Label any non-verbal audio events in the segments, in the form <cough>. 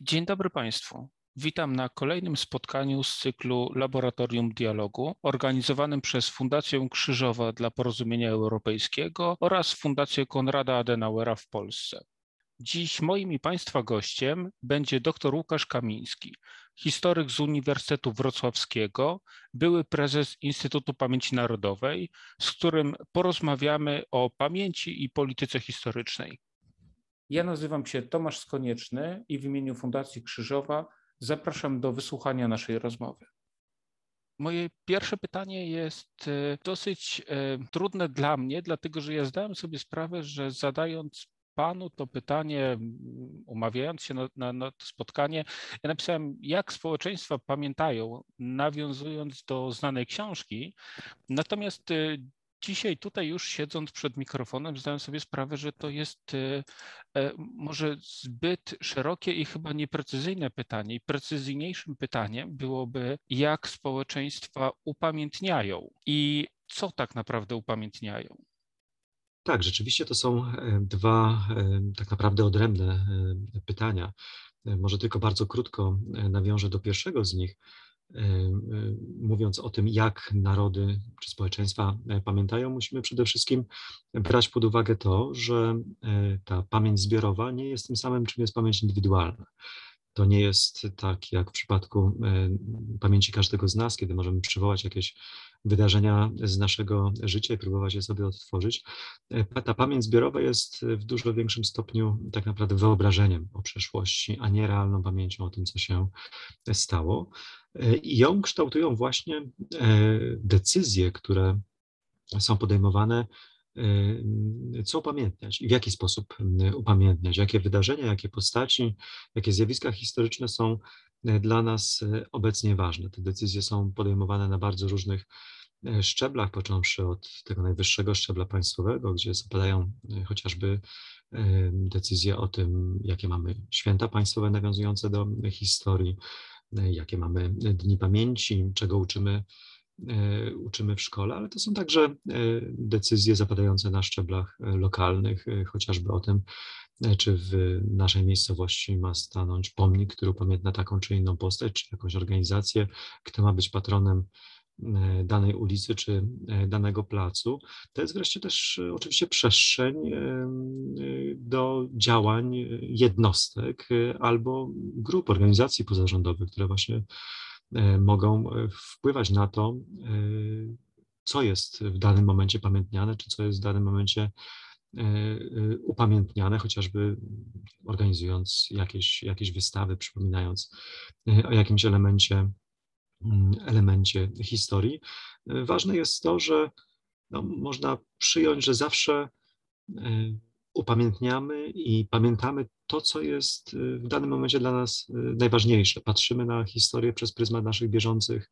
Dzień dobry Państwu. Witam na kolejnym spotkaniu z cyklu Laboratorium Dialogu organizowanym przez Fundację Krzyżowa dla Porozumienia Europejskiego oraz Fundację Konrada Adenauera w Polsce. Dziś moim i Państwa gościem będzie dr Łukasz Kamiński, historyk z Uniwersytetu Wrocławskiego, były prezes Instytutu Pamięci Narodowej, z którym porozmawiamy o pamięci i polityce historycznej. Ja nazywam się Tomasz Skonieczny i w imieniu Fundacji Krzyżowa zapraszam do wysłuchania naszej rozmowy. Moje pierwsze pytanie jest e, dosyć e, trudne dla mnie, dlatego że ja zdałem sobie sprawę, że zadając panu to pytanie, umawiając się na, na, na, to spotkanie, ja napisałem, jak społeczeństwa pamiętają, nawiązując do znanej książki. Natomiast e, dzisiaj tutaj już siedząc przed mikrofonem zdałem sobie sprawę, że to jest e, e, może zbyt szerokie i chyba nieprecyzyjne pytanie. I precyzyjniejszym pytaniem byłoby, jak społeczeństwa upamiętniają i co tak naprawdę upamiętniają. Tak, rzeczywiście to są e, dwa tak naprawdę odrębne pytania. Może tylko bardzo krótko nawiążę do pierwszego z nich mówiąc o tym, jak narody czy społeczeństwa e, pamiętają, musimy przede wszystkim brać pod uwagę to, że ta pamięć zbiorowa nie jest tym samym, czym jest pamięć indywidualna. To nie jest tak jak w przypadku pamięci każdego z nas, kiedy możemy przywołać jakieś wydarzenia z naszego życia i próbować je sobie odtworzyć. Ta pamięć zbiorowa jest w dużo większym stopniu tak naprawdę wyobrażeniem o przeszłości, a nie realną pamięcią o tym, co się stało. I ją kształtują właśnie e, decyzje, które są podejmowane, e, co upamiętniać i w jaki sposób upamiętniać, jakie wydarzenia, jakie postaci, jakie zjawiska historyczne są e, dla nas obecnie ważne. Te decyzje są podejmowane na bardzo różnych szczeblach, począwszy od tego najwyższego szczebla państwowego, gdzie zapadają chociażby decyzje o tym, jakie mamy święta państwowe nawiązujące do historii, jakie mamy dni pamięci, czego uczymy, uczymy w szkole, ale to są także e, decyzje zapadające na szczeblach e, lokalnych, chociażby o tym, czy w naszej miejscowości ma stanąć pomnik, który upamiętnia taką czy inną postać, czy jakąś organizację, kto ma być patronem E, danej ulicy czy e, danego placu. To jest wreszcie też e, oczywiście przestrzeń do działań jednostek albo grup organizacji pozarządowych, które właśnie mogą wpływać na to, co jest w danym momencie pamiętniane, czy co jest w danym momencie upamiętniane, chociażby organizując jakieś, jakieś wystawy, przypominając o jakimś elemencie Mm, elemencie historii. Ważne jest to, że no, można przyjąć, że zawsze e, upamiętniamy i pamiętamy to, co jest e, w danym momencie dla nas e, najważniejsze. Patrzymy na historię przez pryzmat naszych bieżących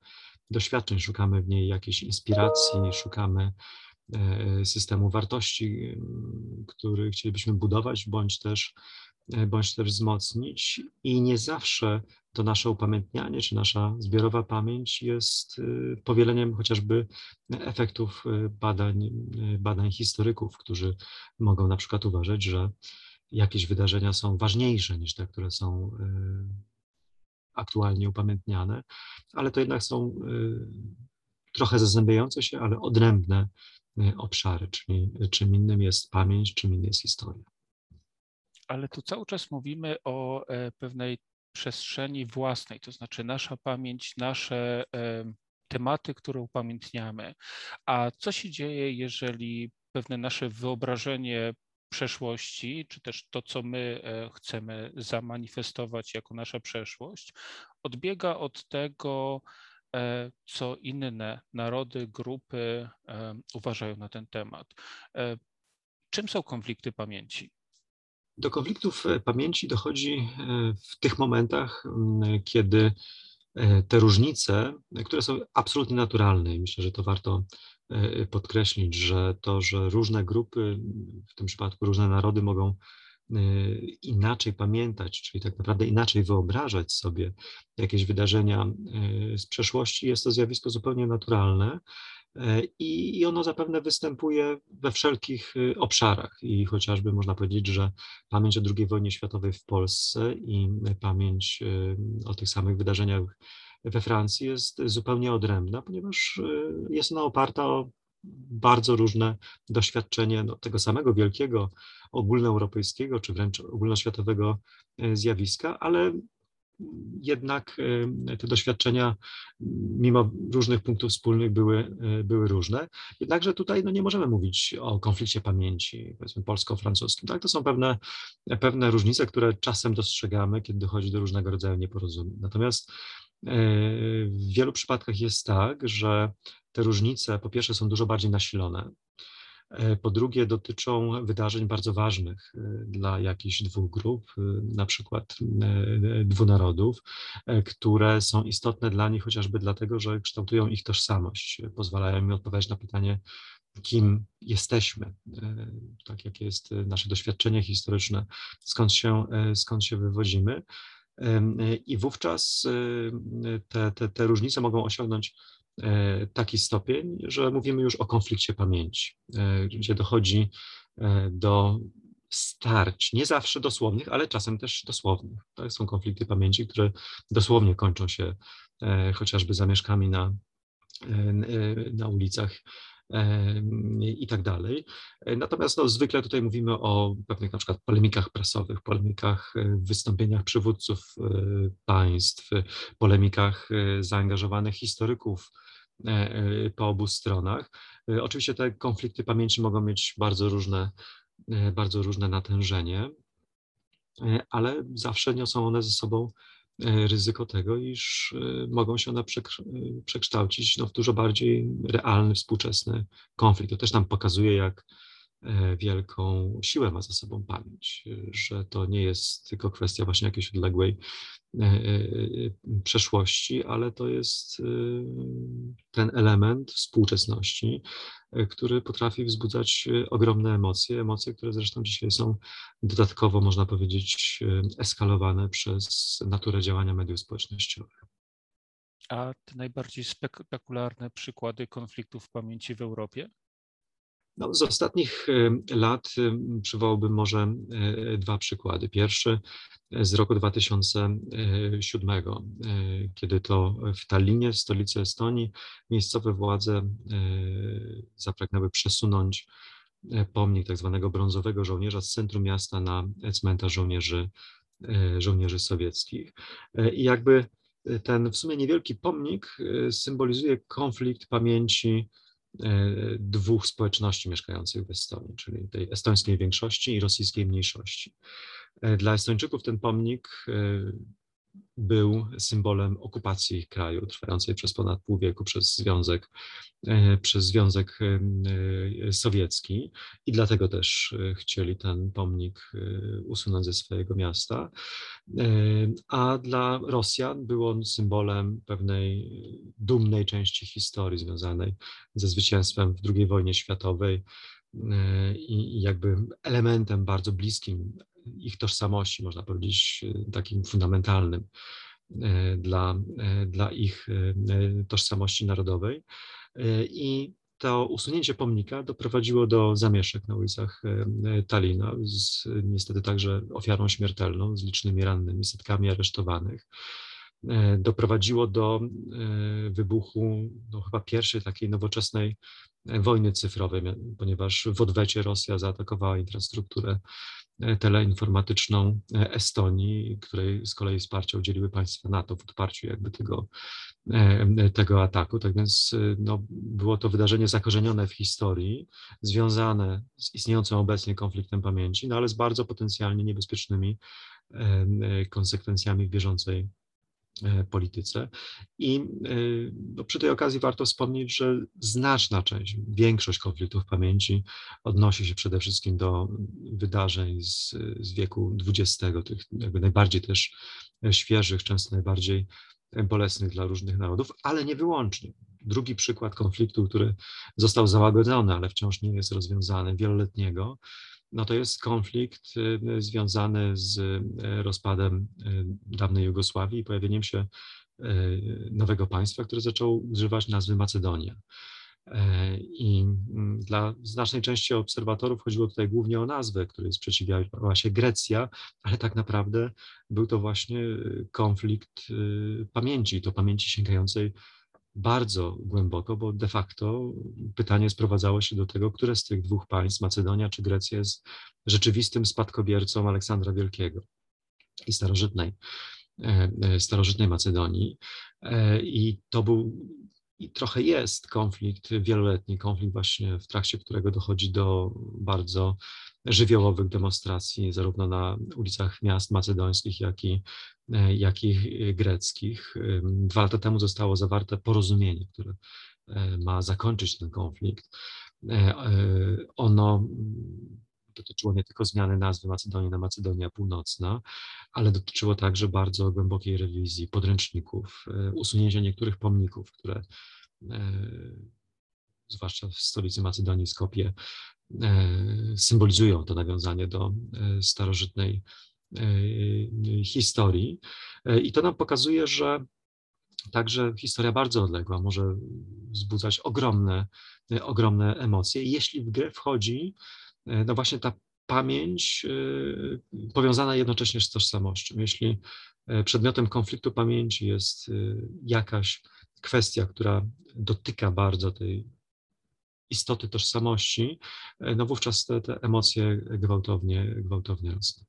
doświadczeń, szukamy w niej jakiejś inspiracji, szukamy systemu wartości, który chcielibyśmy budować, bądź też, bądź też wzmocnić. I nie zawsze to nasze upamiętnianie, czy nasza zbiorowa pamięć jest y, powieleniem chociażby efektów y, badań, badań historyków, którzy mogą na przykład uważać, że jakieś wydarzenia są ważniejsze niż te, które są aktualnie upamiętniane, ale to jednak są trochę zazębiające się, ale odrębne obszary, czyli czym innym jest pamięć, czym innym jest historia. Ale tu cały czas mówimy o e, pewnej przestrzeni własnej, to znaczy nasza pamięć, nasze tematy, które upamiętniamy. A co się dzieje, jeżeli pewne nasze wyobrażenie przeszłości, czy też to, co my e, chcemy zamanifestować jako nasza przeszłość, odbiega od tego, e, co inne narody, grupy uważają na ten temat. E, czym są konflikty pamięci? Do konfliktów e, pamięci dochodzi e, w tych momentach, kiedy e, te różnice, które są absolutnie naturalne, i myślę, że to warto podkreślić, że to, że różne grupy, w tym przypadku różne narody mogą inaczej pamiętać, czyli tak naprawdę inaczej wyobrażać sobie jakieś wydarzenia z przeszłości, jest to zjawisko zupełnie naturalne i, ono zapewne występuje we wszelkich obszarach. I chociażby można powiedzieć, że pamięć o II wojnie światowej w Polsce i pamięć o tych samych wydarzeniach we Francji jest zupełnie odrębna, ponieważ jest ona oparta o bardzo różne doświadczenie no, tego samego wielkiego ogólnoeuropejskiego czy wręcz ogólnoświatowego zjawiska, ale jednak e, te doświadczenia, mimo różnych punktów wspólnych, były, e, były różne. Jednakże tutaj no, nie możemy mówić o konflikcie pamięci, powiedzmy polsko-francuskim. Tak? To są pewne, pewne różnice, które czasem dostrzegamy, kiedy dochodzi do różnego rodzaju nieporozumień. Natomiast w wielu przypadkach jest tak, że te różnice po pierwsze są dużo bardziej nasilone, po drugie dotyczą wydarzeń bardzo ważnych e, dla jakichś dwóch grup, e, na przykład dwóch narodów, które są istotne dla nich chociażby dlatego, że kształtują ich tożsamość, pozwalają im odpowiadać na pytanie, kim jesteśmy, tak jakie jest nasze doświadczenie historyczne, skąd się, skąd się wywodzimy. I wówczas te, te, te różnice mogą osiągnąć E, taki stopień, że mówimy już o konflikcie pamięci, e, gdzie dochodzi e, do starć, nie zawsze dosłownych, ale czasem też dosłownych. To są konflikty pamięci, które dosłownie kończą się chociażby zamieszkami na, na ulicach i tak dalej. Natomiast no, zwykle tutaj mówimy o pewnych na przykład polemikach prasowych, polemikach, wystąpieniach przywódców państw, polemikach zaangażowanych historyków E, e, po obu stronach. E, oczywiście te konflikty pamięci mogą mieć bardzo różne, bardzo różne natężenie, ale zawsze niosą one ze sobą ryzyko tego, iż mogą się one przekształcić no, w dużo bardziej realny, współczesny konflikt. To też nam pokazuje, jak wielką siłę ma za sobą pamięć, że to nie jest tylko kwestia właśnie jakiejś odległej E, e, e, przeszłości, ale to jest ten element współczesności, który potrafi wzbudzać ogromne emocje, emocje, które zresztą dzisiaj są dodatkowo, można powiedzieć, eskalowane przez naturę działania mediów społecznościowych. A te najbardziej spektakularne przykłady konfliktów pamięci w Europie? No, z ostatnich lat przywołałbym może dwa przykłady. Pierwszy z roku 2007, e, kiedy to w Tallinie, stolicy Estonii, miejscowe władze zapragnęły przesunąć pomnik tak zwanego brązowego żołnierza z centrum miasta na cmentarz żołnierzy, żołnierzy sowieckich. I jakby ten w sumie niewielki pomnik symbolizuje konflikt pamięci dwóch społeczności mieszkających w Estonii, czyli tej estońskiej większości i rosyjskiej mniejszości. E, dla Estończyków ten pomnik e, był symbolem okupacji kraju, trwającej przez ponad pół wieku przez Związek, e, przez Związek Sowiecki i dlatego też chcieli ten pomnik usunąć ze swojego miasta. A dla Rosjan był on symbolem pewnej dumnej części historii związanej ze zwycięstwem w II wojnie światowej i jakby elementem bardzo bliskim ich tożsamości, można powiedzieć, e, takim fundamentalnym e, dla, e, dla ich tożsamości narodowej. I to usunięcie pomnika doprowadziło do zamieszek na ulicach Talina, z, niestety także ofiarą śmiertelną, z licznymi rannymi, setkami aresztowanych. Doprowadziło do wybuchu no, chyba pierwszej takiej nowoczesnej wojny cyfrowej, ponieważ w odwecie Rosja zaatakowała infrastrukturę teleinformatyczną e, Estonii, której z kolei wsparcia udzieliły państwa NATO w odparciu jakby tego, e, tego ataku. Tak więc no, było to wydarzenie zakorzenione w historii, związane z istniejącym obecnie konfliktem pamięci, no ale z bardzo potencjalnie niebezpiecznymi konsekwencjami w bieżącej E, polityce. I e, no, przy tej okazji warto wspomnieć, że znaczna część, większość konfliktów pamięci odnosi się przede wszystkim do wydarzeń z, z wieku XX, tych jakby najbardziej też świeżych, często najbardziej bolesnych dla różnych narodów, ale nie wyłącznie. Drugi przykład konfliktu, który został załagodzony, ale wciąż nie jest rozwiązany, wieloletniego, no to jest konflikt y, związany z y, rozpadem y, dawnej Jugosławii i pojawieniem się nowego państwa, które zaczęło używać nazwy Macedonia. I mm, dla znacznej części obserwatorów chodziło tutaj głównie o nazwę, której sprzeciwiała się Grecja, ale tak naprawdę był to właśnie konflikt pamięci, to pamięci sięgającej bardzo głęboko, bo de facto pytanie sprowadzało się do tego, które z tych dwóch państw, Macedonia czy Grecja, jest rzeczywistym spadkobiercą Aleksandra Wielkiego i starożytnej, e, e, starożytnej Macedonii. E, I to był i trochę jest konflikt, wieloletni konflikt, właśnie w trakcie którego dochodzi do bardzo żywiołowych demonstracji, zarówno na ulicach miast macedońskich, jak i, jak i greckich. Dwa lata temu zostało zawarte porozumienie, które ma zakończyć ten konflikt. Ono dotyczyło nie tylko zmiany nazwy Macedonii na Macedonia Północna, ale dotyczyło także bardzo głębokiej rewizji podręczników, e, usunięcia niektórych pomników, które e, zwłaszcza w stolicy Macedonii, Skopie, e, symbolizują to nawiązanie do starożytnej historii. I to nam pokazuje, że także historia bardzo odległa może wzbudzać ogromne, ogromne emocje. Jeśli w grę wchodzi no właśnie ta pamięć e, powiązana jednocześnie z tożsamością. Jeśli e, przedmiotem konfliktu pamięci jest jakaś kwestia, która dotyka bardzo tej istoty tożsamości, no wówczas te, te emocje gwałtownie, gwałtownie rosną.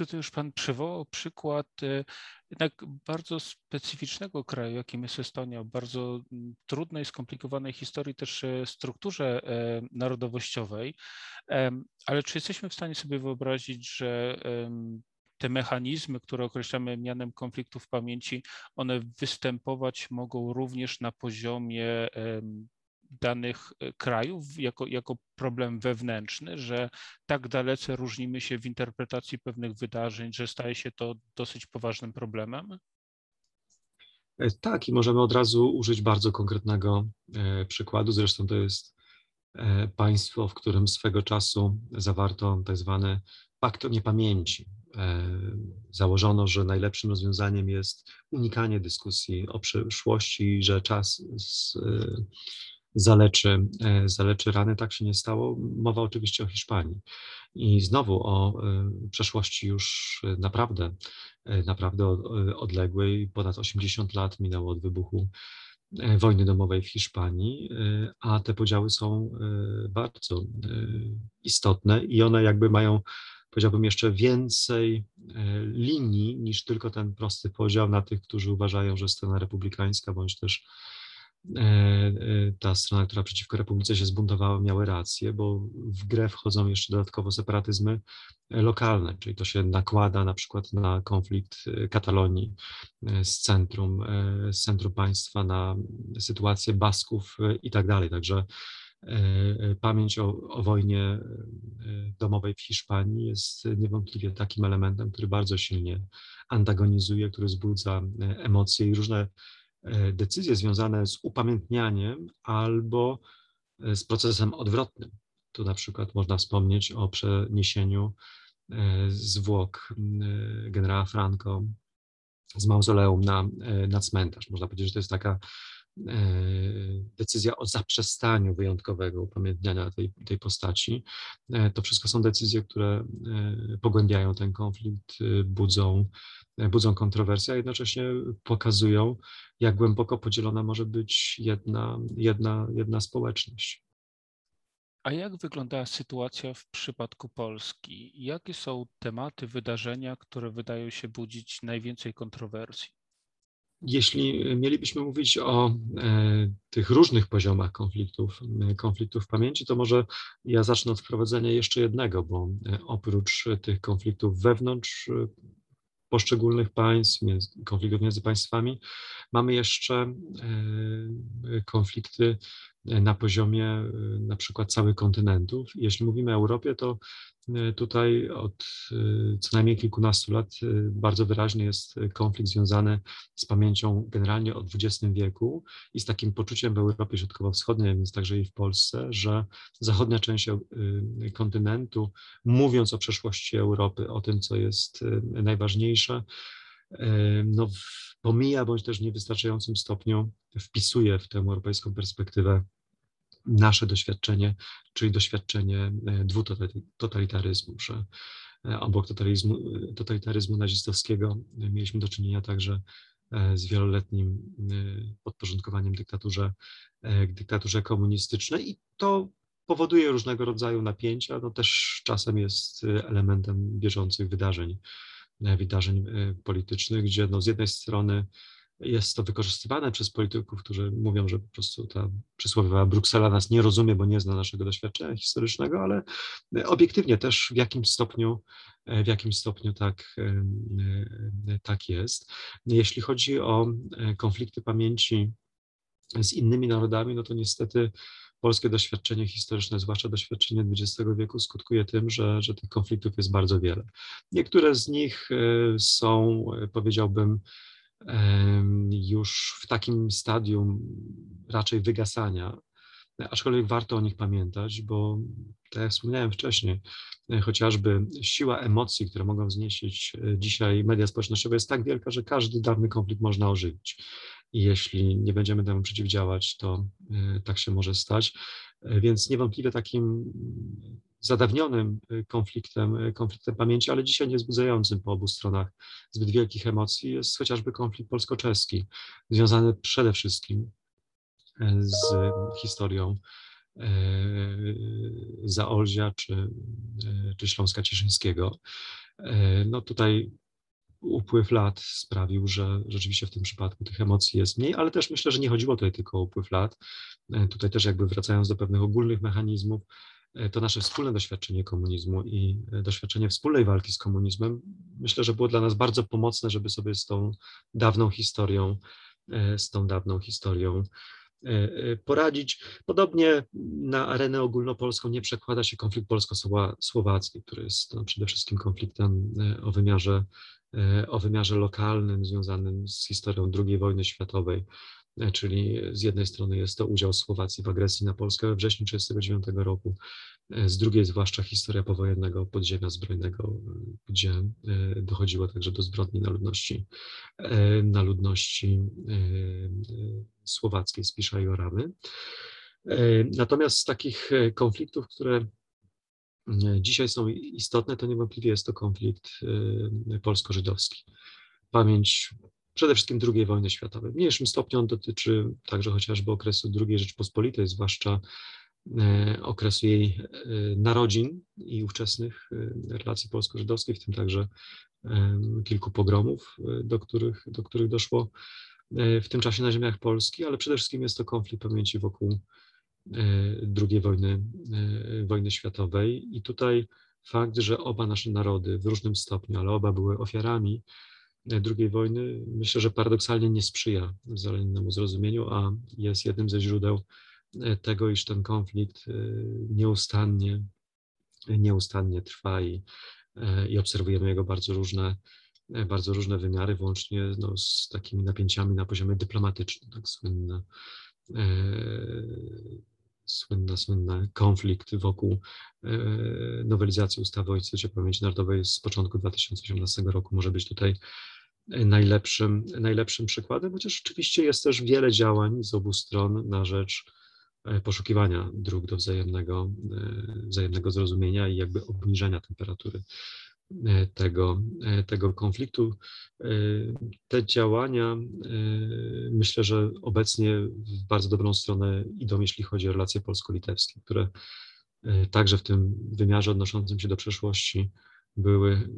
Tutaj już Pan przywołał przykład e, jednak bardzo specyficznego kraju, jakim jest Estonia, bardzo trudnej, skomplikowanej historii, też e, strukturze e, narodowościowej. Ale czy jesteśmy w stanie sobie wyobrazić, że te mechanizmy, które określamy mianem konfliktów pamięci, one występować mogą również na poziomie danych e, krajów jako, jako problem wewnętrzny, że tak dalece różnimy się w interpretacji pewnych wydarzeń, że staje się to dosyć poważnym problemem? E, tak, i możemy od razu użyć bardzo konkretnego e, przykładu. Zresztą to jest państwo, w którym swego czasu zawarto tak zwany pakt o niepamięci. Założono, że najlepszym rozwiązaniem jest unikanie dyskusji o przyszłości, że czas zaleczy, e, zaleczy rany. Tak się nie stało. Mowa oczywiście o Hiszpanii. I znowu o e, przeszłości już naprawdę, e, naprawdę odległej. Ponad 80 lat minęło od wybuchu wojny domowej w Hiszpanii, a te podziały są bardzo istotne i one jakby mają, powiedziałbym, jeszcze więcej linii niż tylko ten prosty podział na tych, którzy uważają, że strona republikańska bądź też ta strona, która przeciwko Republice się zbuntowała, miały rację, bo w grę wchodzą jeszcze dodatkowo separatyzmy e, lokalne, czyli to się nakłada na przykład na konflikt Katalonii z centrum, z centrum państwa, na sytuację Basków i tak dalej. Także pamięć o, o wojnie domowej w Hiszpanii jest niewątpliwie takim elementem, który bardzo silnie antagonizuje, który wzbudza emocje i różne E, decyzje związane z upamiętnianiem albo e, z procesem odwrotnym. Tu na przykład można wspomnieć o przeniesieniu e, zwłok generała Franco z mauzoleum na, na cmentarz. Można powiedzieć, że to jest taka decyzja o zaprzestaniu wyjątkowego upamiętniania tej, tej postaci. To wszystko są decyzje, które pogłębiają ten konflikt, budzą budzą kontrowersje, a jednocześnie pokazują, jak głęboko podzielona może być jedna, jedna, jedna społeczność. A jak wygląda sytuacja w przypadku Polski? Jakie są tematy, wydarzenia, które wydają się budzić najwięcej kontrowersji? Jeśli mielibyśmy mówić o e, tych różnych poziomach konfliktów, konfliktów pamięci, to może ja zacznę od wprowadzenia jeszcze jednego, bo e, oprócz tych konfliktów wewnątrz poszczególnych państw, konfliktów między państwami. Mamy jeszcze e, konflikty na poziomie e, na przykład całych kontynentów. Jeśli mówimy o Europie, to e, tutaj od co najmniej kilkunastu lat bardzo wyraźnie jest konflikt związany z pamięcią generalnie o XX wieku i z takim poczuciem w Europie Środkowo-Wschodniej, więc także i w Polsce, że zachodnia część kontynentu, mówiąc o przeszłości Europy, o tym, co jest najważniejsze, no, pomija bądź też w niewystarczającym stopniu wpisuje w tę europejską perspektywę nasze doświadczenie, czyli doświadczenie dwutotalitaryzmu, że obok totalitaryzmu, totalitaryzmu nazistowskiego mieliśmy do czynienia także z wieloletnim podporządkowaniem dyktaturze, dyktaturze komunistycznej i to powoduje różnego rodzaju napięcia, no też czasem jest elementem bieżących wydarzeń, wydarzeń politycznych, gdzie no z jednej strony jest to wykorzystywane przez polityków, którzy mówią, że po prostu ta przysłowiowa Bruksela nas nie rozumie, bo nie zna naszego doświadczenia historycznego, ale obiektywnie też w jakimś stopniu, w jakimś stopniu tak, tak jest. Jeśli chodzi o konflikty pamięci z innymi narodami, no to niestety polskie doświadczenie historyczne, zwłaszcza doświadczenie XX wieku, skutkuje tym, że, że tych konfliktów jest bardzo wiele. Niektóre z nich są, powiedziałbym, już w takim stadium raczej wygasania, aczkolwiek warto o nich pamiętać, bo tak jak wspomniałem wcześniej, chociażby siła emocji, które mogą wznieść e, dzisiaj media społecznościowe jest tak wielka, że każdy dawny konflikt można ożywić. I jeśli nie będziemy temu przeciwdziałać, to e, tak się może stać. E, więc niewątpliwie takim zadawnionym y, konfliktem, y, konfliktem pamięci, ale dzisiaj nie wzbudzającym po obu stronach zbyt wielkich emocji jest chociażby konflikt polsko-czeski, związany przede wszystkim z historią Zaolzia czy, czy Śląska Cieszyńskiego. No tutaj upływ lat sprawił, że rzeczywiście w tym przypadku tych emocji jest mniej, ale też myślę, że nie chodziło tutaj tylko o upływ lat. Tutaj też jakby wracając do pewnych ogólnych mechanizmów, E, to nasze wspólne doświadczenie komunizmu i e, doświadczenie wspólnej walki z komunizmem, myślę, że było dla nas bardzo pomocne, żeby sobie z tą dawną historią, e, z tą dawną historią poradzić. Podobnie na arenę ogólnopolską nie przekłada się konflikt polsko-słowacki, który jest no, przede wszystkim konfliktem o wymiarze, o wymiarze lokalnym, związanym z historią II wojny światowej. E, czyli z jednej strony jest to udział Słowacji w agresji na Polskę we wrześniu 1939 roku, e, z drugiej zwłaszcza historia powojennego podziemia zbrojnego, gdzie e, dochodziło także do zbrodni na ludności, na ludności słowackiej z Pisza i Oramy. Natomiast z takich konfliktów, które dzisiaj są istotne, to niewątpliwie jest to konflikt polsko-żydowski. Pamięć przede wszystkim II wojny światowej. W mniejszym stopniu on dotyczy także chociażby okresu II Rzeczpospolitej, zwłaszcza e, okresu jej e, narodzin i ówczesnych relacji polsko-żydowskich, w tym także kilku pogromów, do których, do których doszło w tym czasie na ziemiach Polski, ale przede wszystkim jest to konflikt pamięci wokół II wojny, wojny światowej. I tutaj fakt, że oba nasze narody w różnym stopniu, ale oba były ofiarami II wojny, myślę, że paradoksalnie nie sprzyja wzajemnemu zrozumieniu, a jest jednym ze źródeł tego, iż ten konflikt nieustannie, nieustannie trwa i, i obserwujemy jego bardzo różne, bardzo różne wymiary, włącznie no, z takimi napięciami na poziomie dyplomatycznym, tak słynne słynna, słynny konflikt wokół nowelizacji ustawy o Instytucie Pamięci Narodowej z początku 2018 roku może być tutaj najlepszym, najlepszym przykładem, chociaż oczywiście jest też wiele działań z obu stron na rzecz e, poszukiwania dróg do wzajemnego, e, wzajemnego zrozumienia i jakby obniżenia temperatury. e, tego, tego konfliktu. Te działania myślę, że obecnie w bardzo dobrą stronę idą, jeśli chodzi o relacje polsko-litewskie, które także w tym wymiarze odnoszącym się do przeszłości były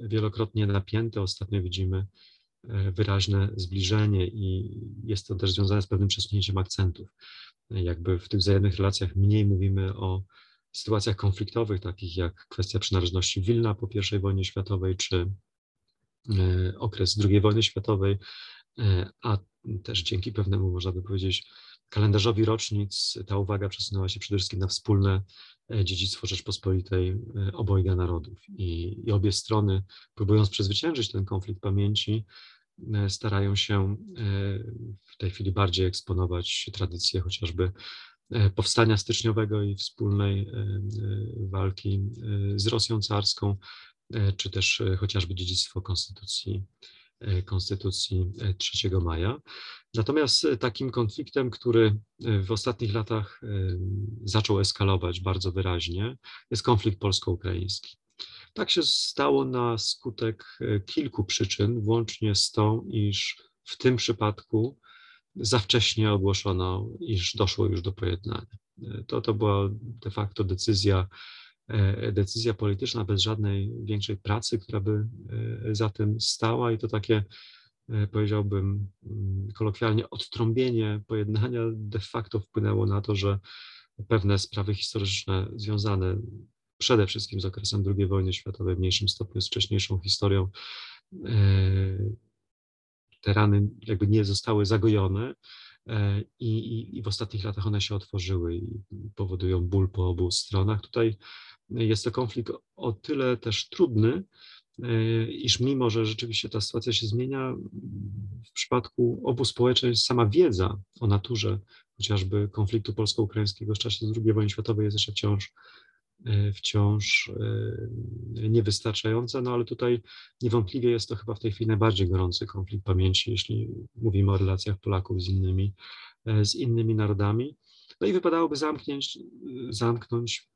wielokrotnie napięte. Ostatnio widzimy e, wyraźne zbliżenie i jest to też związane z pewnym przesunięciem akcentów. Jakby w tych wzajemnych relacjach mniej mówimy o sytuacjach konfliktowych, takich jak kwestia przynależności Wilna po I wojnie światowej, czy e, okres II wojny światowej, e, a też dzięki pewnemu, można by powiedzieć, kalendarzowi rocznic ta uwaga przesunęła się przede wszystkim na wspólne E, dziedzictwo Rzeczpospolitej obojga narodów. I, I, obie strony, próbując przezwyciężyć ten konflikt pamięci, starają się w tej chwili bardziej eksponować tradycję chociażby powstania styczniowego i wspólnej walki z Rosją carską, czy też chociażby dziedzictwo Konstytucji, Konstytucji 3 maja. Natomiast takim konfliktem, który w ostatnich latach zaczął eskalować bardzo wyraźnie, jest konflikt polsko-ukraiński. Tak się stało na skutek kilku przyczyn, włącznie z tą, iż w tym przypadku za wcześnie ogłoszono, iż doszło już do pojednania. To, to była de facto decyzja, e, decyzja polityczna bez żadnej większej pracy, która by e, za tym stała i to takie, e, powiedziałbym mm, kolokwialnie, odtrąbienie pojednania de facto wpłynęło na to, że pewne sprawy historyczne związane przede wszystkim z okresem II wojny światowej, w mniejszym stopniu z wcześniejszą historią, te rany jakby nie zostały zagojone e, i, i, i, w ostatnich latach one się otworzyły i powodują ból po obu stronach. Tutaj jest to konflikt o tyle też trudny, e, iż mimo, że rzeczywiście ta sytuacja się zmienia, w przypadku obu społeczeństw sama wiedza o naturze chociażby konfliktu polsko-ukraińskiego w czasie II wojny światowej jest jeszcze wciąż wciąż e, niewystarczająca, no ale tutaj niewątpliwie jest to chyba w tej chwili najbardziej gorący konflikt pamięci, jeśli mówimy o relacjach Polaków z innymi, e, z innymi narodami. No i wypadałoby zamknąć, zamknąć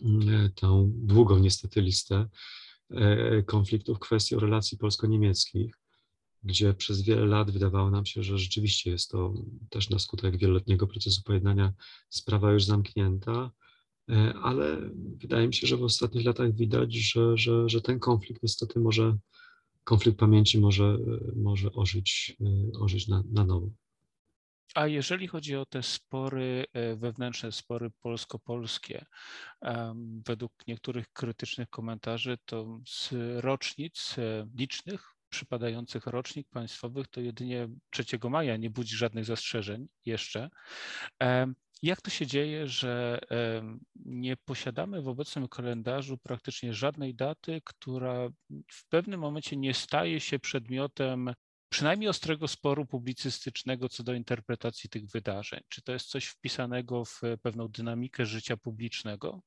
mm, tą długą niestety listę konfliktów kwestią relacji polsko-niemieckich, gdzie przez wiele lat wydawało nam się, że rzeczywiście jest to też na skutek wieloletniego procesu pojednania sprawa już zamknięta. E, ale wydaje mi się, że w ostatnich latach widać, że, że, że ten konflikt niestety może, konflikt pamięci może, może ożyć, e, ożyć na, na nowo. A jeżeli chodzi o te spory, e, wewnętrzne spory polsko-polskie, według niektórych krytycznych komentarzy, to z rocznic licznych, przypadających rocznik państwowych, to jedynie 3 maja nie budzi żadnych zastrzeżeń jeszcze. Jak to się dzieje, że nie posiadamy w obecnym kalendarzu praktycznie żadnej daty, która w pewnym momencie nie staje się przedmiotem przynajmniej ostrego sporu publicystycznego co do interpretacji tych wydarzeń? Czy to jest coś wpisanego w pewną dynamikę życia publicznego?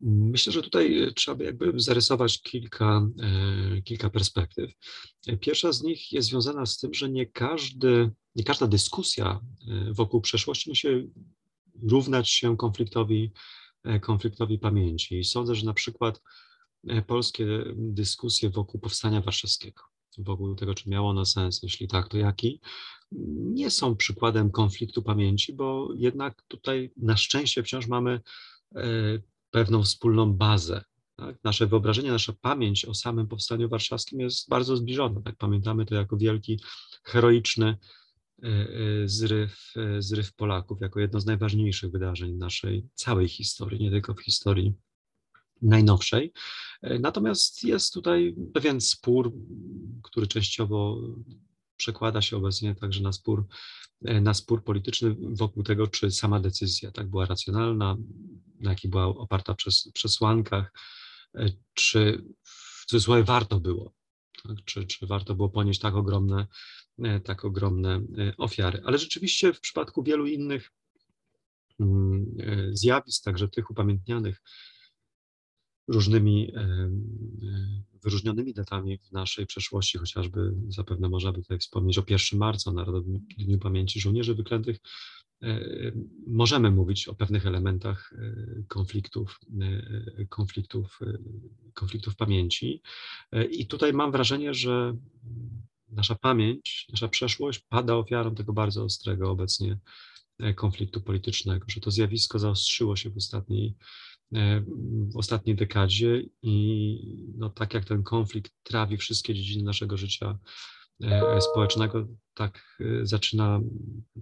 Myślę, że tutaj e, trzeba by jakby zarysować kilka, e, kilka perspektyw. Pierwsza z nich jest związana z tym, że nie, każdy, nie każda dyskusja e, wokół przeszłości musi równać się konfliktowi, konfliktowi pamięci. Sądzę, że na przykład polskie dyskusje wokół powstania warszawskiego, wokół tego, czy miało ono sens, jeśli tak, to jaki, nie są przykładem konfliktu pamięci, bo jednak tutaj na szczęście wciąż mamy pewną wspólną bazę. Tak? Nasze wyobrażenie, nasza pamięć o samym powstaniu warszawskim jest bardzo zbliżona. Tak? Pamiętamy to jako wielki, heroiczny e, e, zryw, e, zryw Polaków, jako jedno z najważniejszych wydarzeń naszej całej historii, nie tylko w historii najnowszej. Natomiast jest tutaj pewien spór, który częściowo przekłada się obecnie także na spór, na spór polityczny wokół tego, czy sama decyzja tak była racjonalna, na jakich była oparta przez przesłankach, e, czy w cudzysłowie warto było, tak? czy, czy warto było ponieść tak ogromne, e, tak ogromne e, ofiary. Ale rzeczywiście w przypadku wielu innych mm, zjawisk, także tych upamiętnianych różnymi wyróżnionymi datami w naszej przeszłości, chociażby zapewne można by tutaj wspomnieć o 1 marca, Narodowym Dniu Pamięci Żołnierzy Wyklętych, możemy mówić o pewnych elementach e, konfliktów, e, konfliktów, konfliktów pamięci. I tutaj mam wrażenie, że nasza pamięć, nasza przeszłość pada ofiarą tego bardzo ostrego obecnie konfliktu politycznego, że to zjawisko zaostrzyło się w ostatniej, w ostatniej dekadzie i no, tak jak ten konflikt trawi wszystkie dziedziny naszego życia E, społecznego tak e, zaczyna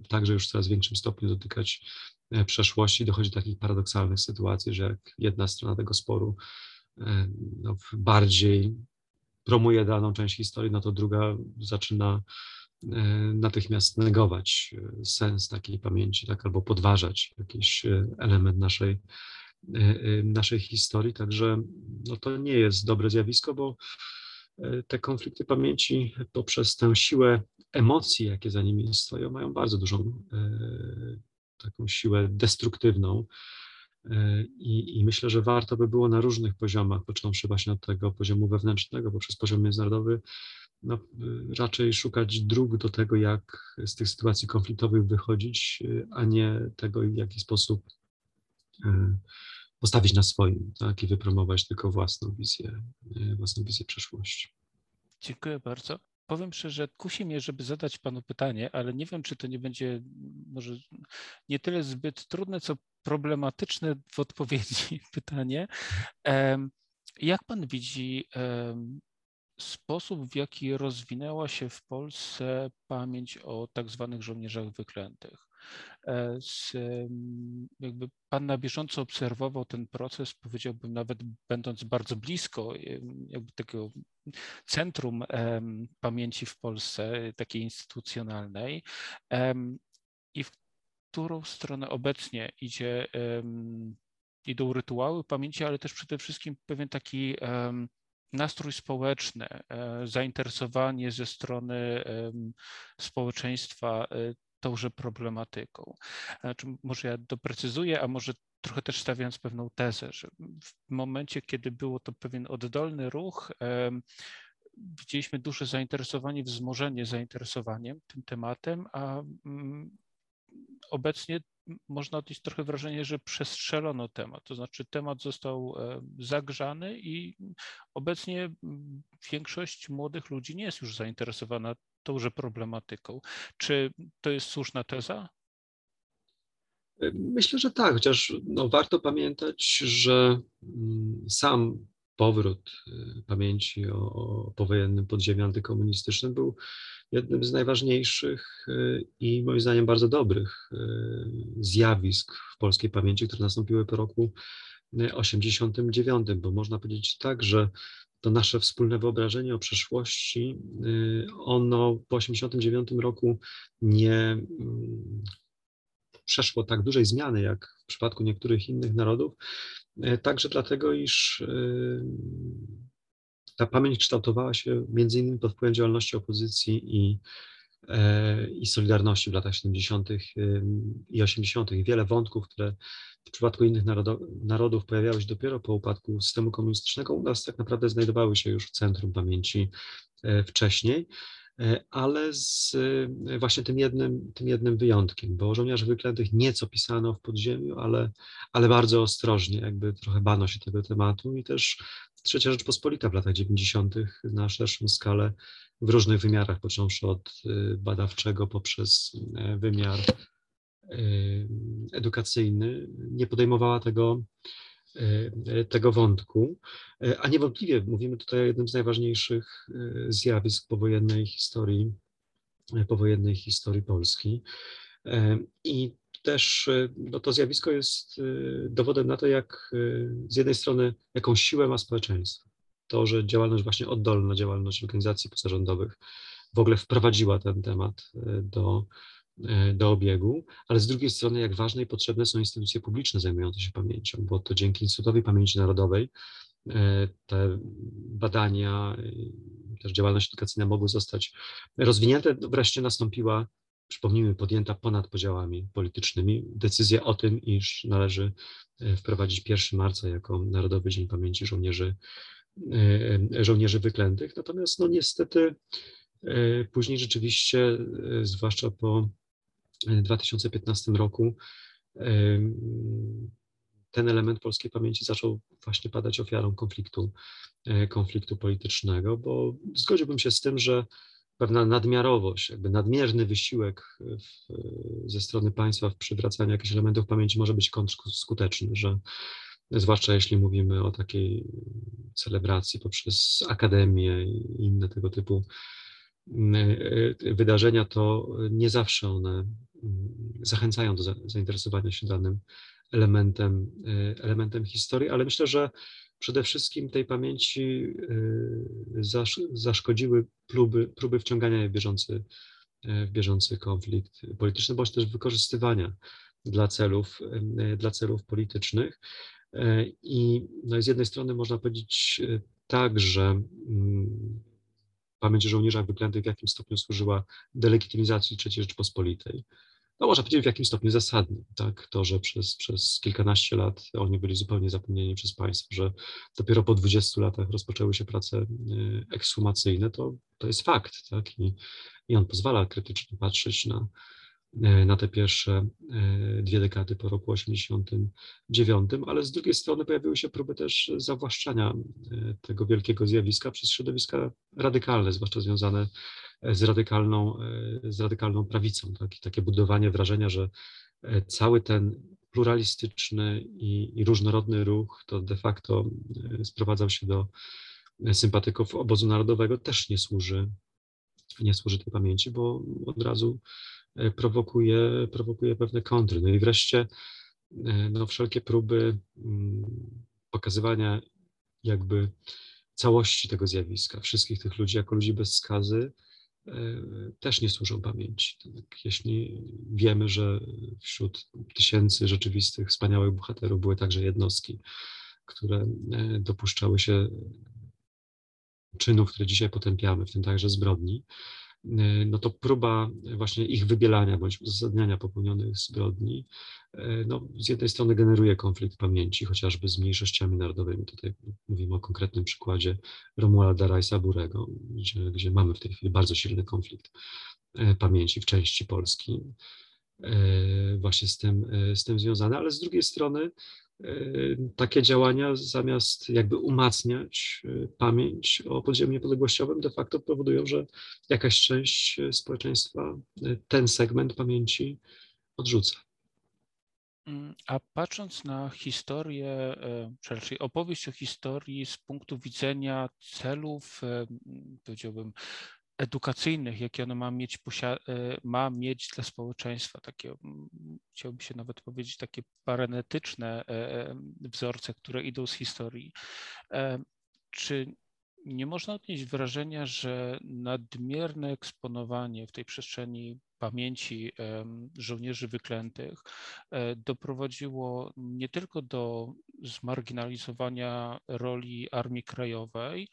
także już w coraz większym stopniu dotykać e, przeszłości. Dochodzi do takich paradoksalnych sytuacji, że jak jedna strona tego sporu no, bardziej promuje daną część historii, no to druga zaczyna natychmiast negować sens takiej pamięci, tak, albo podważać jakiś element naszej, naszej historii. Także no, to nie jest dobre zjawisko, bo E, te konflikty pamięci poprzez tę siłę emocji, jakie za nimi stoją, mają bardzo dużą e, taką siłę destruktywną. E, I, I, myślę, że warto by było na różnych poziomach, począwszy właśnie od tego poziomu wewnętrznego, poprzez poziom międzynarodowy, no, raczej szukać dróg do tego, jak z tych sytuacji konfliktowych wychodzić, a nie tego, w jaki sposób postawić na swoim, tak, i wypromować tylko własną wizję, własną wizję przeszłości. Dziękuję bardzo. Powiem szczerze, kusi mnie, żeby zadać Panu pytanie, ale nie wiem, czy to nie będzie może nie tyle zbyt trudne, co problematyczne w odpowiedzi <laughs> pytanie. Jak Pan widzi sposób, w jaki rozwinęła się w Polsce pamięć o tak zwanych żołnierzach wyklętych? E, z, jakby Pan na bieżąco obserwował ten proces, powiedziałbym nawet będąc bardzo blisko jakby tego centrum pamięci w Polsce, takiej instytucjonalnej i w którą stronę obecnie idzie, idą rytuały pamięci, ale też przede wszystkim pewien taki nastrój społeczny, e, zainteresowanie ze strony społeczeństwa e, tąże problematyką. Znaczy, może ja doprecyzuję, a może trochę też stawiając pewną tezę, że w momencie, kiedy było to pewien oddolny ruch, widzieliśmy duże zainteresowanie, wzmożenie zainteresowaniem tym tematem, a mm, obecnie można odnieść trochę wrażenie, że przestrzelono temat, to znaczy temat został zagrzany i obecnie większość młodych ludzi nie jest już zainteresowana tąże problematyką. Czy to jest słuszna teza? Myślę, że tak, chociaż no, warto pamiętać, że mm, sam powrót y, pamięci o, o powojennym podziemiu antykomunistycznym był jednym z najważniejszych y, i moim zdaniem bardzo dobrych y, zjawisk w polskiej pamięci, które nastąpiły po roku 89, bo można powiedzieć tak, że to nasze wspólne wyobrażenie o przeszłości, ono po 89 roku nie mm, przeszło tak dużej zmiany, jak w przypadku niektórych innych narodów, e, także dlatego, iż e, ta pamięć kształtowała się między innymi pod wpływem działalności opozycji i, i Solidarności w latach 70. i 80. Wiele wątków, które w przypadku innych narodów pojawiały się dopiero po upadku systemu komunistycznego, u nas tak naprawdę znajdowały się już w centrum pamięci wcześniej. E, ale z e, właśnie tym jednym, tym jednym wyjątkiem, bo o żołnierzy wyklętych nieco pisano w podziemiu, ale, ale bardzo ostrożnie, jakby trochę bano się tego tematu i też Trzecia Rzeczpospolita w latach 90. na szerszą skalę w różnych wymiarach, począwszy od e, badawczego poprzez wymiar edukacyjny, nie podejmowała tego tego wątku, a niewątpliwie mówimy tutaj o jednym z najważniejszych zjawisk powojennej historii, powojennej historii Polski. I też no to zjawisko jest dowodem na to, jak z jednej strony, jaką siłę ma społeczeństwo. To, że działalność właśnie oddolna, działalność organizacji pozarządowych w ogóle wprowadziła ten temat do, E, do obiegu, ale z drugiej strony, jak ważne i potrzebne są instytucje publiczne zajmujące się pamięcią, bo to dzięki Instytutowi Pamięci Narodowej e, te badania, też działalność edukacyjna mogły zostać rozwinięte. Wreszcie nastąpiła, przypomnijmy, podjęta ponad podziałami politycznymi decyzja o tym, iż należy e, wprowadzić 1 marca jako Narodowy Dzień Pamięci Żołnierzy, żołnierzy Wyklętych. Natomiast no niestety później rzeczywiście, zwłaszcza po 2015 roku ten element polskiej pamięci zaczął właśnie padać ofiarą konfliktu, e, konfliktu politycznego, bo zgodziłbym się z tym, że pewna nadmiarowość, jakby nadmierny wysiłek w, ze strony państwa w przywracaniu jakichś elementów pamięci może być kontrskuteczny, że zwłaszcza jeśli mówimy o takiej celebracji poprzez akademię i inne tego typu e, wydarzenia, to nie zawsze one zachęcają do zainteresowania się danym elementem, e, elementem historii, ale myślę, że przede wszystkim tej pamięci e, zaszkodziły próby, próby wciągania w bieżący, e, w bieżący konflikt polityczny, bądź też wykorzystywania dla celów, dla celów politycznych. I no z jednej strony można powiedzieć tak, że mm, pamięć o żołnierzach wyklętych w jakimś stopniu służyła delegitymizacji III Rzeczpospolitej, no można powiedzieć w jakimś stopniu zasadnym, tak, to, że przez, przez kilkanaście lat oni byli zupełnie zapomnieni przez państwo, że dopiero po 20 latach rozpoczęły się prace y, ekshumacyjne, to, to jest fakt, tak, i, i on pozwala krytycznie patrzeć na, y, na te pierwsze y, dwie dekady po roku 89, ale z drugiej strony pojawiły się próby też zawłaszczania tego wielkiego zjawiska przez środowiska radykalne, zwłaszcza związane z radykalną, e, z radykalną prawicą. Tak? Takie budowanie wrażenia, że e, cały ten pluralistyczny i, i różnorodny ruch to de facto e, sprowadzał się do sympatyków obozu narodowego, też nie służy, nie służy tej pamięci, bo od razu prowokuje, prowokuje pewne kontry. No i wreszcie no, wszelkie próby mm, pokazywania jakby całości tego zjawiska, wszystkich tych ludzi jako ludzi bez skazy, też nie służą pamięci. Tak, jeśli wiemy, że wśród tysięcy rzeczywistych, wspaniałych bohaterów były także jednostki, które e, dopuszczały się czynów, które dzisiaj potępiamy, w tym także zbrodni, no to próba właśnie ich wybielania bądź uzasadniania popełnionych zbrodni, e, no, z jednej strony generuje konflikt pamięci, chociażby z mniejszościami narodowymi. Tutaj mówimy o konkretnym przykładzie Romualda Rajsa Burego, gdzie, gdzie mamy w tej chwili bardzo silny konflikt e, pamięci w części Polski, właśnie z tym, z tym ale z drugiej strony takie działania zamiast jakby umacniać y, pamięć o podziemie niepodległościowym, de facto powodują, że jakaś część y, społeczeństwa y, ten segment pamięci odrzuca. Mm, a patrząc na historię, e, czy raczej opowieść o historii z punktu widzenia celów, e, powiedziałbym, edukacyjnych, jakie ono ma mieć, e, ma mieć dla społeczeństwa, takie, chciałbym się nawet powiedzieć, takie parenetyczne e, e, wzorce, które idą z historii. Czy nie można odnieść wrażenia, że nadmierne eksponowanie w tej przestrzeni pamięci żołnierzy wyklętych doprowadziło nie tylko do zmarginalizowania roli Armii Krajowej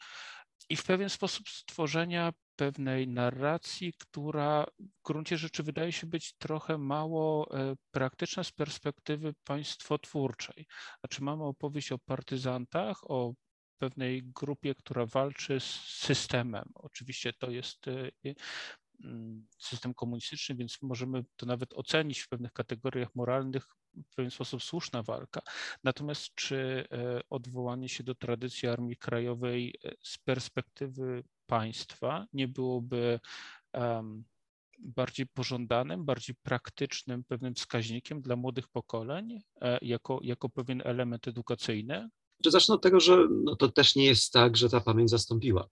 i w pewien sposób stworzenia pewnej narracji, która w gruncie rzeczy wydaje się być trochę mało e, praktyczna z perspektywy państwotwórczej. Znaczy mamy opowieść o partyzantach, o pewnej grupie, która walczy z systemem. Oczywiście to jest e, mm, system komunistyczny, więc możemy to nawet ocenić w pewnych kategoriach moralnych w pewien sposób słuszna walka. Natomiast czy e, odwołanie się do tradycji Armii Krajowej z perspektywy państwa nie byłoby um, bardziej pożądanym, bardziej praktycznym pewnym wskaźnikiem dla młodych pokoleń e, jako, jako pewien element edukacyjny? Zacznę od tego, że no to też nie jest tak, że ta pamięć zastąpiła e,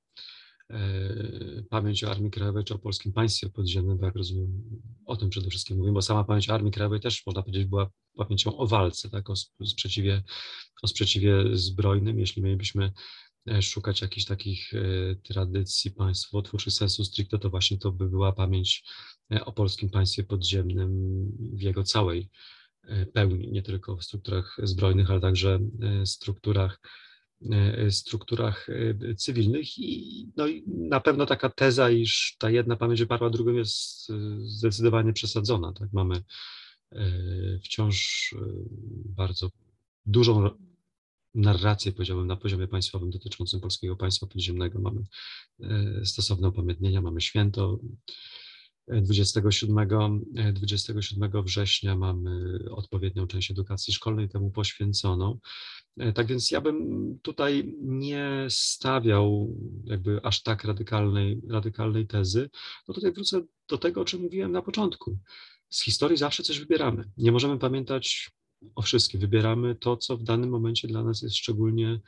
pamięć o Armii Krajowej czy o polskim państwie podziemnym, bo jak rozumiem, o tym przede wszystkim mówimy, bo sama pamięć Armii Krajowej też można powiedzieć była pamięcią o walce, tak, o sprzeciwie, o sprzeciwie zbrojnym. Jeśli mielibyśmy E, szukać jakichś takich e, tradycji państwotwórczych sensu stricte, to właśnie to by była pamięć e, o polskim państwie podziemnym w jego całej pełni, nie tylko w strukturach zbrojnych, ale także strukturach strukturach cywilnych i, no i na pewno taka teza, iż ta jedna pamięć wyparła drugą jest zdecydowanie przesadzona. Tak? Mamy wciąż bardzo dużą narrację, powiedziałbym, na poziomie państwowym dotyczącym polskiego państwa podziemnego. Mamy e, stosowne upamiętnienia, mamy święto 27, e, 27 e, września, mamy odpowiednią część edukacji szkolnej temu poświęconą. Tak więc ja bym tutaj nie stawiał jakby aż tak radykalnej, radykalnej tezy. No tutaj wrócę do tego, o czym mówiłem na początku. Z historii zawsze coś wybieramy. Nie możemy pamiętać o wszystkim. Wybieramy to, co w danym momencie dla nas jest szczególnie,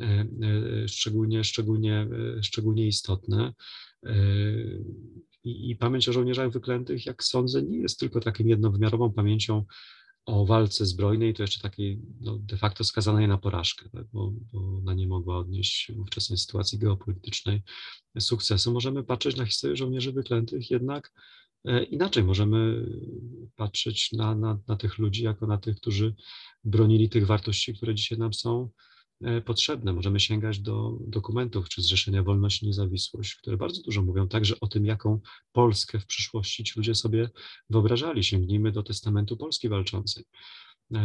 e, e, szczególnie, szczególnie, e, szczególnie istotne. I, I, pamięć o żołnierzach wyklętych, jak sądzę, nie jest tylko taką jednowymiarową pamięcią o walce zbrojnej, to jeszcze takiej no, de facto skazanej na porażkę, tak? bo, bo ona nie mogła odnieść w ówczesnej sytuacji geopolitycznej sukcesu. Możemy patrzeć na historię żołnierzy wyklętych jednak E, inaczej możemy patrzeć na, na, na tych ludzi jako na tych, którzy bronili tych wartości, które dzisiaj nam są potrzebne. Możemy sięgać do dokumentów czy Zrzeszenia Wolność i Niezawisłość, które bardzo dużo mówią także o tym, jaką Polskę w przyszłości ci ludzie sobie wyobrażali. Sięgnijmy do Testamentu Polski Walczącej,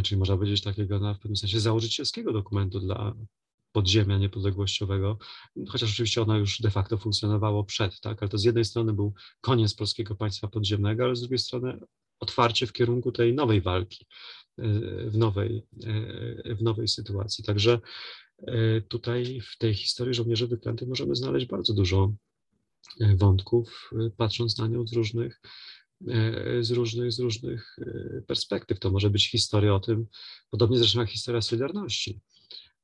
czyli można powiedzieć takiego na, w pewnym sensie założycielskiego dokumentu dla podziemia niepodległościowego, chociaż oczywiście ono już de facto funkcjonowało przed, tak, ale to z jednej strony był koniec polskiego państwa podziemnego, ale z drugiej strony otwarcie w kierunku tej nowej walki, e, w nowej, e, w nowej sytuacji. Także e, tutaj w tej historii żołnierzy wyklętych możemy znaleźć bardzo dużo wątków, patrząc na nią z różnych, z różnych, z różnych perspektyw. To może być historia o tym, podobnie zresztą jak historia Solidarności,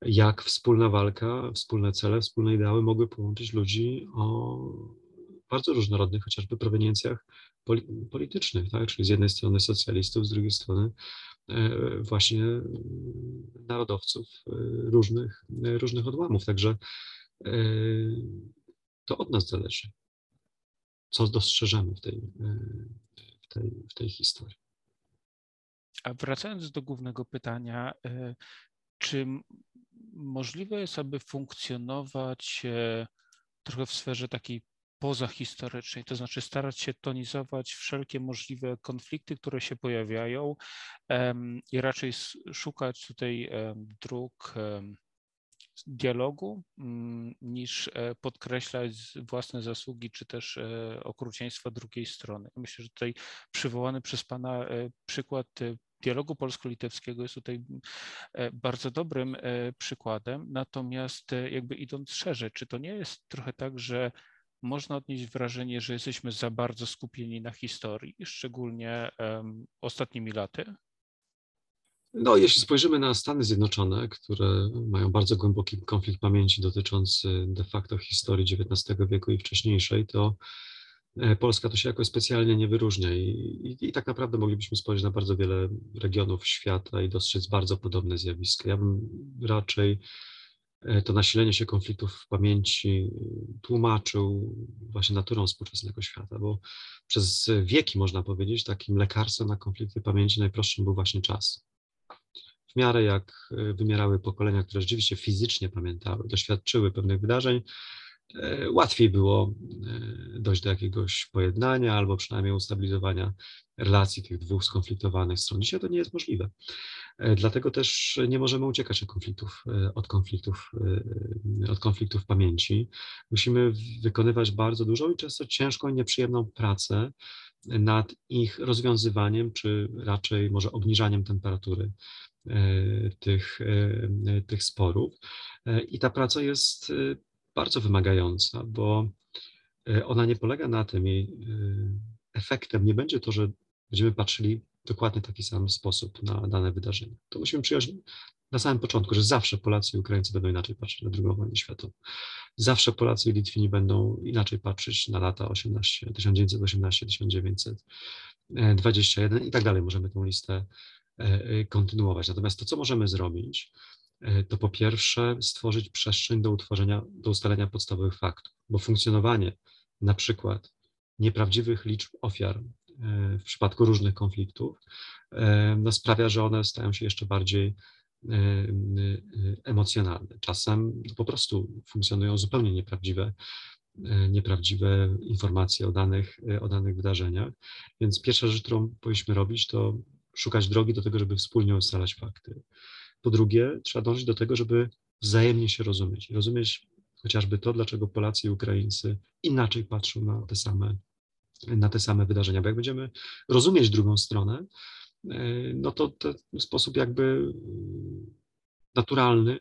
jak wspólna walka, wspólne cele, wspólne ideały mogły połączyć ludzi o bardzo różnorodnych, chociażby proweniencjach politycznych, tak? czyli z jednej strony socjalistów, z drugiej strony e, właśnie narodowców e, różnych, różnych odłamów. Także e, to od nas zależy, co dostrzeżemy w tej, w tej, w tej historii. A wracając do głównego pytania, czy możliwe jest, aby funkcjonować trochę w sferze takiej pozahistorycznej, to znaczy starać się tonizować wszelkie możliwe konflikty, które się pojawiają i raczej szukać tutaj dróg dialogu mm, niż e, podkreślać własne zasługi czy też e, okrucieństwa drugiej strony. Myślę, że tutaj przywołany przez Pana e, przykład dialogu polsko-litewskiego jest tutaj bardzo dobrym przykładem. Natomiast jakby idąc szerzej, czy to nie jest trochę tak, że można odnieść wrażenie, że jesteśmy za bardzo skupieni na historii, szczególnie um, ostatnimi laty? No, jeśli spojrzymy na Stany Zjednoczone, które mają bardzo głęboki konflikt pamięci dotyczący de facto historii XIX wieku i wcześniejszej, to e, Polska to się jakoś specjalnie nie wyróżnia i, i, i, tak naprawdę moglibyśmy spojrzeć na bardzo wiele regionów świata i dostrzec bardzo podobne zjawiska. Ja bym raczej to nasilenie się konfliktów w pamięci tłumaczył właśnie naturą współczesnego świata, bo przez wieki, można powiedzieć, takim lekarstwem na konflikty pamięci najprostszym był właśnie czas. W miarę jak e, wymierały pokolenia, które rzeczywiście fizycznie pamiętały, doświadczyły pewnych wydarzeń, e, łatwiej było dojść do jakiegoś pojednania albo przynajmniej ustabilizowania relacji tych dwóch skonfliktowanych stron. Dzisiaj to nie jest możliwe. E, dlatego też nie możemy uciekać od konfliktów, e, od konfliktów, e, od konfliktów pamięci. Musimy wykonywać bardzo dużą i często ciężką i nieprzyjemną pracę nad ich rozwiązywaniem, czy raczej może obniżaniem temperatury tych, tych sporów. I ta praca jest bardzo wymagająca, bo ona nie polega na tym, jej efektem nie będzie to, że będziemy patrzyli dokładnie taki sam sposób na dane wydarzenie. To musimy przyjąć na samym początku, że zawsze Polacy i Ukraińcy będą inaczej patrzeć na II wojnę światową. Zawsze Polacy i Litwini będą inaczej patrzeć na lata 18, 1918, 1921 i tak dalej. Możemy tę listę e, e, kontynuować. Natomiast to, co możemy zrobić, e, to po pierwsze stworzyć przestrzeń do utworzenia, do ustalenia podstawowych faktów, bo funkcjonowanie na przykład nieprawdziwych liczb ofiar E, w przypadku różnych konfliktów, e, no sprawia, że one stają się jeszcze bardziej e, emocjonalne. Czasem po prostu funkcjonują zupełnie nieprawdziwe, nieprawdziwe informacje o danych, o danych wydarzeniach. Więc pierwsza rzecz, którą powinniśmy robić, to szukać drogi do tego, żeby wspólnie ustalać fakty. Po drugie, trzeba dążyć do tego, żeby wzajemnie się rozumieć. Rozumieć chociażby to, dlaczego Polacy i Ukraińcy inaczej patrzą na te same na te same wydarzenia. Bo jak będziemy rozumieć drugą stronę, e, no to w sposób jakby naturalny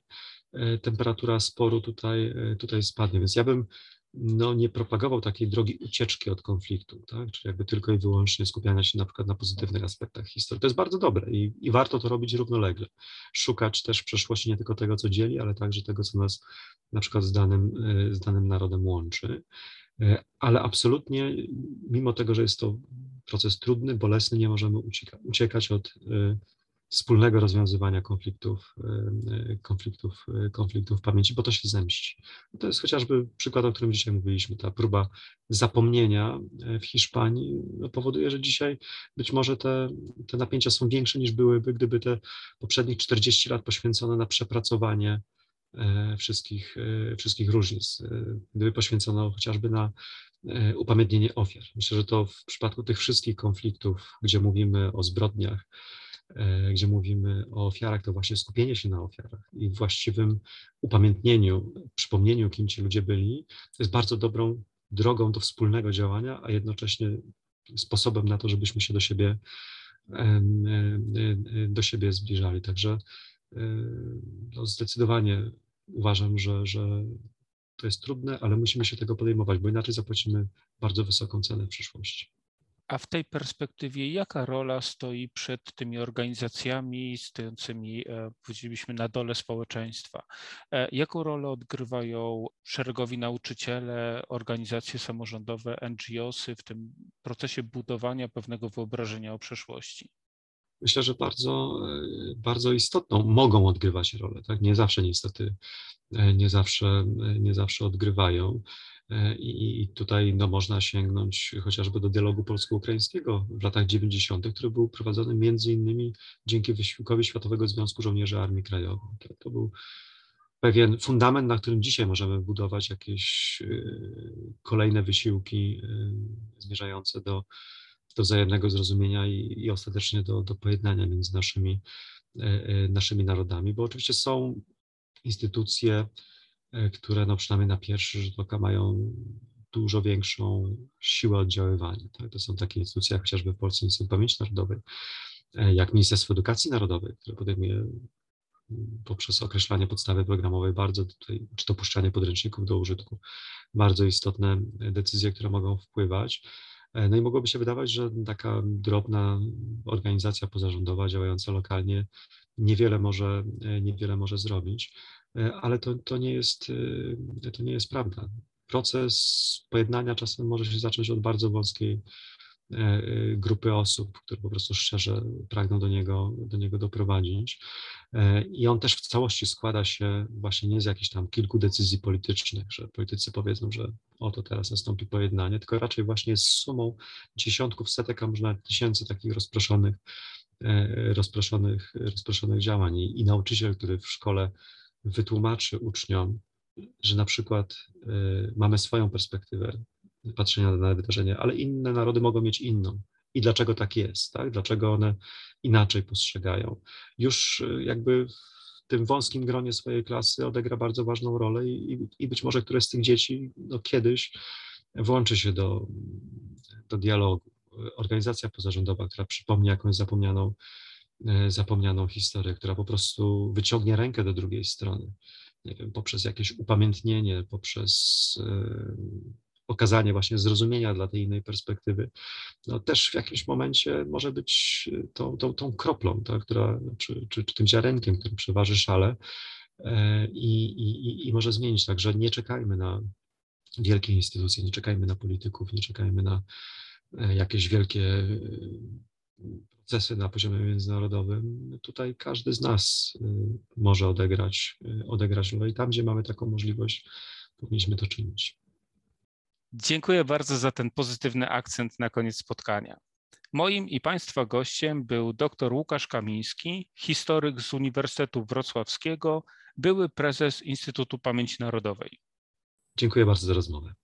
e, temperatura sporu tutaj, e, tutaj spadnie. Więc ja bym no, nie propagował takiej drogi ucieczki od konfliktu, tak? czyli jakby tylko i wyłącznie skupiania się na przykład na pozytywnych aspektach historii. To jest bardzo dobre i, i warto to robić równolegle. Szukać też w przeszłości nie tylko tego, co dzieli, ale także tego, co nas na przykład z danym, z danym narodem łączy. E, ale absolutnie, mimo tego, że jest to proces trudny, bolesny, nie możemy uciekać od e, wspólnego rozwiązywania konfliktów, e, konfliktów, konfliktów pamięci, bo to się zemści. To jest chociażby przykład, o którym dzisiaj mówiliśmy, ta próba zapomnienia w Hiszpanii no, powoduje, że dzisiaj być może te, te napięcia są większe niż byłyby, gdyby te poprzednich 40 lat poświęcono na przepracowanie wszystkich, wszystkich różnic. Gdyby poświęcono chociażby na upamiętnienie ofiar. Myślę, że to w przypadku tych wszystkich konfliktów, gdzie mówimy o zbrodniach, gdzie mówimy o ofiarach, to właśnie skupienie się na ofiarach i właściwym upamiętnieniu, przypomnieniu, kim ci ludzie byli, to jest bardzo dobrą drogą do wspólnego działania, a jednocześnie sposobem na to, żebyśmy się do siebie, do siebie zbliżali. Także no zdecydowanie uważam, że, że to jest trudne, ale musimy się tego podejmować, bo inaczej zapłacimy bardzo wysoką cenę w przyszłości. A w tej perspektywie jaka rola stoi przed tymi organizacjami stojącymi, e, powiedzielibyśmy, na dole społeczeństwa? E, jaką rolę odgrywają szeregowi nauczyciele, organizacje samorządowe, NGOsy w tym procesie budowania pewnego wyobrażenia o przeszłości? Myślę, że bardzo, e, bardzo istotną mogą odgrywać rolę. Tak? Nie zawsze niestety, nie zawsze, nie zawsze odgrywają. E, I tutaj no, można sięgnąć chociażby do dialogu polsko-ukraińskiego w latach 90., który był prowadzony między innymi dzięki wysiłkowi Światowego Związku Żołnierzy Armii Krajowej. To był pewien fundament, na którym dzisiaj możemy budować jakieś e, kolejne wysiłki e, zmierzające do, do wzajemnego zrozumienia i, i ostatecznie do, do pojednania między naszymi, naszymi narodami, bo oczywiście są instytucje, które no przynajmniej na pierwszy rzut oka mają dużo większą siłę oddziaływania. Tak? To są takie instytucje jak chociażby w Polsce Instytut Pamięci Narodowej, e, jak Ministerstwo Edukacji Narodowej, które podejmuje poprzez określanie podstawy programowej bardzo tutaj, czy dopuszczanie podręczników do użytku, bardzo istotne decyzje, które mogą wpływać. E, no i mogłoby się wydawać, że taka drobna organizacja pozarządowa działająca lokalnie niewiele może, niewiele może zrobić. E, ale to, to, nie jest, e, to nie jest prawda. Proces pojednania czasem może się zacząć od bardzo wąskiej e, grupy osób, które po prostu szczerze pragną do niego, do niego doprowadzić. I on też w całości składa się właśnie nie z jakichś tam kilku decyzji politycznych, że politycy powiedzą, że oto teraz nastąpi pojednanie, tylko raczej właśnie z sumą dziesiątków, setek, a może nawet tysięcy takich rozproszonych, rozproszonych, rozproszonych działań. I, i nauczyciel, który w szkole wytłumaczy uczniom, że na przykład y, mamy swoją perspektywę patrzenia na wydarzenia, ale inne narody mogą mieć inną. I dlaczego tak jest, tak? Dlaczego one inaczej postrzegają. Już y, jakby w tym wąskim gronie swojej klasy odegra bardzo ważną rolę i, i być może któreś z tych dzieci no, kiedyś włączy się do, do dialogu. Organizacja pozarządowa, która przypomni jakąś zapomnianą zapomnianą historię, która po prostu wyciągnie rękę do drugiej strony, nie wiem, poprzez jakieś upamiętnienie, poprzez e, okazanie właśnie zrozumienia dla tej innej perspektywy, no też w jakimś momencie może być tą, tą, tą kroplą, która, czy, czy, czy tym ziarenkiem, który przeważy szale e, i, i może zmienić. Także nie czekajmy na wielkie instytucje, nie czekajmy na polityków, nie czekajmy na jakieś wielkie procesy na poziomie międzynarodowym, tutaj każdy z nas y, może odegrać, y, odegrać rolę i tam, gdzie mamy taką możliwość, powinniśmy to czynić. Dziękuję bardzo za ten pozytywny akcent na koniec spotkania. Moim i Państwa gościem był dr Łukasz Kamiński, historyk z Uniwersytetu Wrocławskiego, były prezes Instytutu Pamięci Narodowej. Dziękuję bardzo za rozmowę.